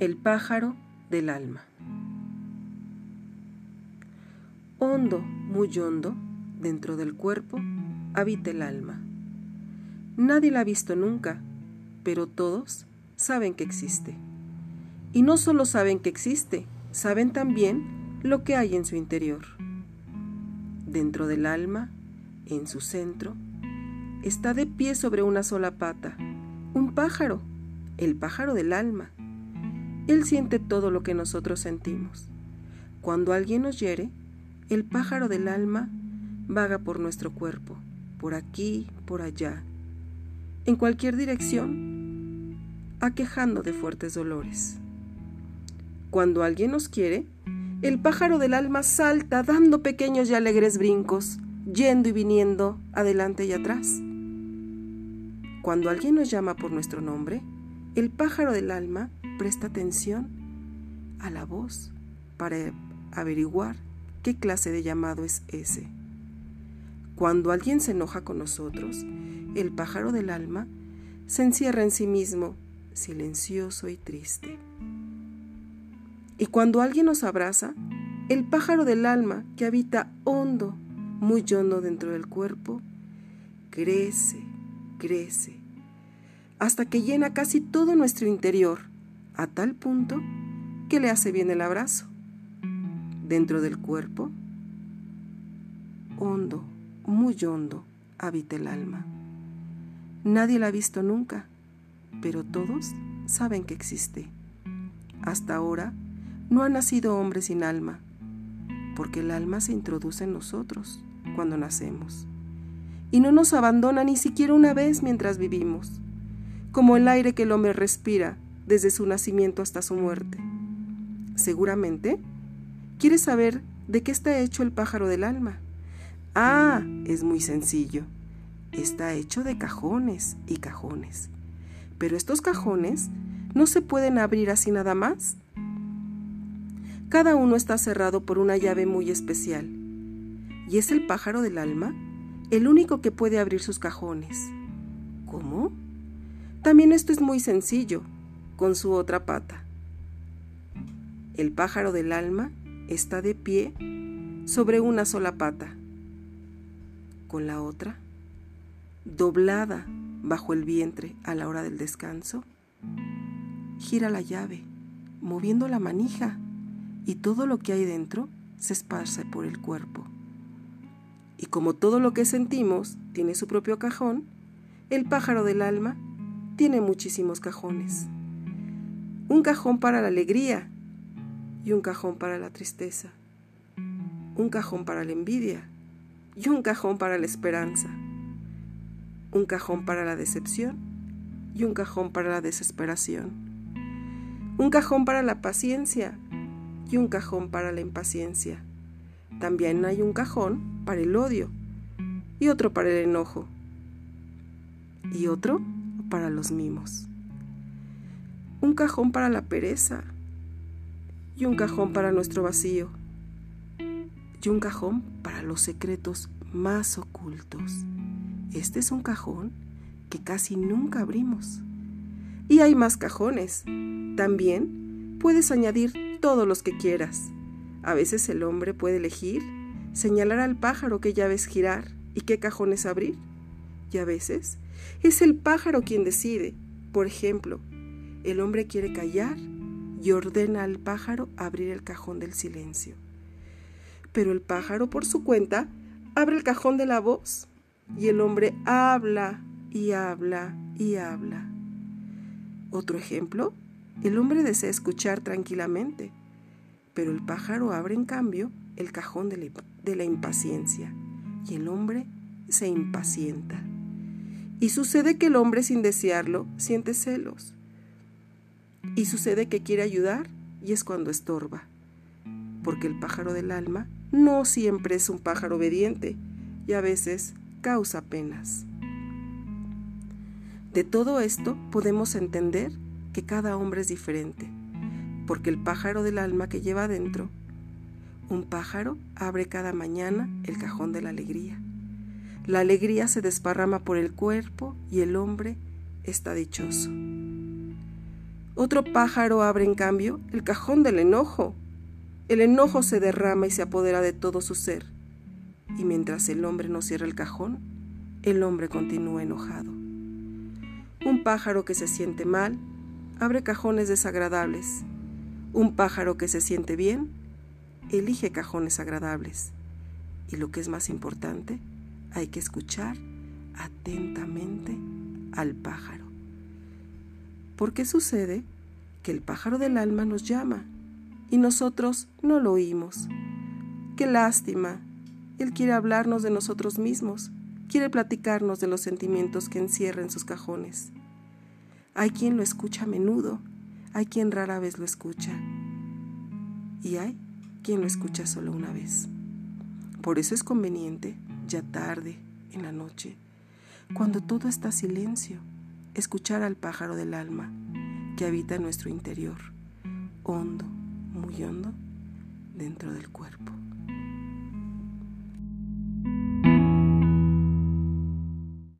El pájaro del alma. Hondo, muy hondo, dentro del cuerpo, habita el alma. Nadie la ha visto nunca, pero todos saben que existe. Y no solo saben que existe, saben también lo que hay en su interior. Dentro del alma, en su centro, está de pie sobre una sola pata, un pájaro, el pájaro del alma él siente todo lo que nosotros sentimos. Cuando alguien nos hiere, el pájaro del alma vaga por nuestro cuerpo, por aquí, por allá, en cualquier dirección, aquejando de fuertes dolores. Cuando alguien nos quiere, el pájaro del alma salta dando pequeños y alegres brincos, yendo y viniendo adelante y atrás. Cuando alguien nos llama por nuestro nombre, el pájaro del alma presta atención a la voz para averiguar qué clase de llamado es ese. Cuando alguien se enoja con nosotros, el pájaro del alma se encierra en sí mismo, silencioso y triste. Y cuando alguien nos abraza, el pájaro del alma que habita hondo, muy hondo dentro del cuerpo, crece, crece, hasta que llena casi todo nuestro interior a tal punto que le hace bien el abrazo. Dentro del cuerpo, hondo, muy hondo, habita el alma. Nadie la ha visto nunca, pero todos saben que existe. Hasta ahora no ha nacido hombre sin alma, porque el alma se introduce en nosotros cuando nacemos y no nos abandona ni siquiera una vez mientras vivimos, como el aire que el hombre respira desde su nacimiento hasta su muerte. Seguramente, ¿quieres saber de qué está hecho el pájaro del alma? Ah, es muy sencillo. Está hecho de cajones y cajones. Pero estos cajones no se pueden abrir así nada más. Cada uno está cerrado por una llave muy especial. Y es el pájaro del alma el único que puede abrir sus cajones. ¿Cómo? También esto es muy sencillo con su otra pata. El pájaro del alma está de pie sobre una sola pata, con la otra doblada bajo el vientre a la hora del descanso. Gira la llave, moviendo la manija, y todo lo que hay dentro se esparce por el cuerpo. Y como todo lo que sentimos tiene su propio cajón, el pájaro del alma tiene muchísimos cajones. Un cajón para la alegría y un cajón para la tristeza, un cajón para la envidia y un cajón para la esperanza, un cajón para la decepción y un cajón para la desesperación, un cajón para la paciencia y un cajón para la impaciencia. También hay un cajón para el odio y otro para el enojo. Y otro para los mimos un cajón para la pereza y un cajón para nuestro vacío y un cajón para los secretos más ocultos. Este es un cajón que casi nunca abrimos. Y hay más cajones. También puedes añadir todos los que quieras. A veces el hombre puede elegir, señalar al pájaro qué llaves girar y qué cajones abrir. Y a veces es el pájaro quien decide. Por ejemplo, el hombre quiere callar y ordena al pájaro abrir el cajón del silencio. Pero el pájaro por su cuenta abre el cajón de la voz y el hombre habla y habla y habla. Otro ejemplo, el hombre desea escuchar tranquilamente, pero el pájaro abre en cambio el cajón de la, impaciencia y el hombre se impacienta. Y sucede que el hombre sin desearlo siente celos y sucede que quiere ayudar y es cuando estorba. Porque el pájaro del alma no siempre es un pájaro obediente y a veces causa penas. De todo esto podemos entender que cada hombre es diferente, porque el pájaro del alma que lleva adentro, un pájaro abre cada mañana el cajón de la alegría. La alegría se desparrama por el cuerpo y el hombre está dichoso. Otro pájaro abre en cambio el cajón del enojo. El enojo se derrama y se apodera de todo su ser. Y mientras el hombre no cierra el cajón, el hombre continúa enojado. Un pájaro que se siente mal abre cajones desagradables. Un pájaro que se siente bien elige cajones agradables. Y lo que es más importante, hay que escuchar atentamente al pájaro. ¿Por qué sucede que el pájaro del alma nos llama y nosotros no lo oímos? Qué lástima. Él quiere hablarnos de nosotros mismos, quiere platicarnos de los sentimientos que encierra en sus cajones. Hay quien lo escucha a menudo, hay quien rara vez lo escucha y hay quien lo escucha solo una vez. Por eso es conveniente, ya tarde, en la noche, cuando todo está silencio, escuchar al pájaro del alma que habita en nuestro interior, hondo, muy hondo, dentro del cuerpo.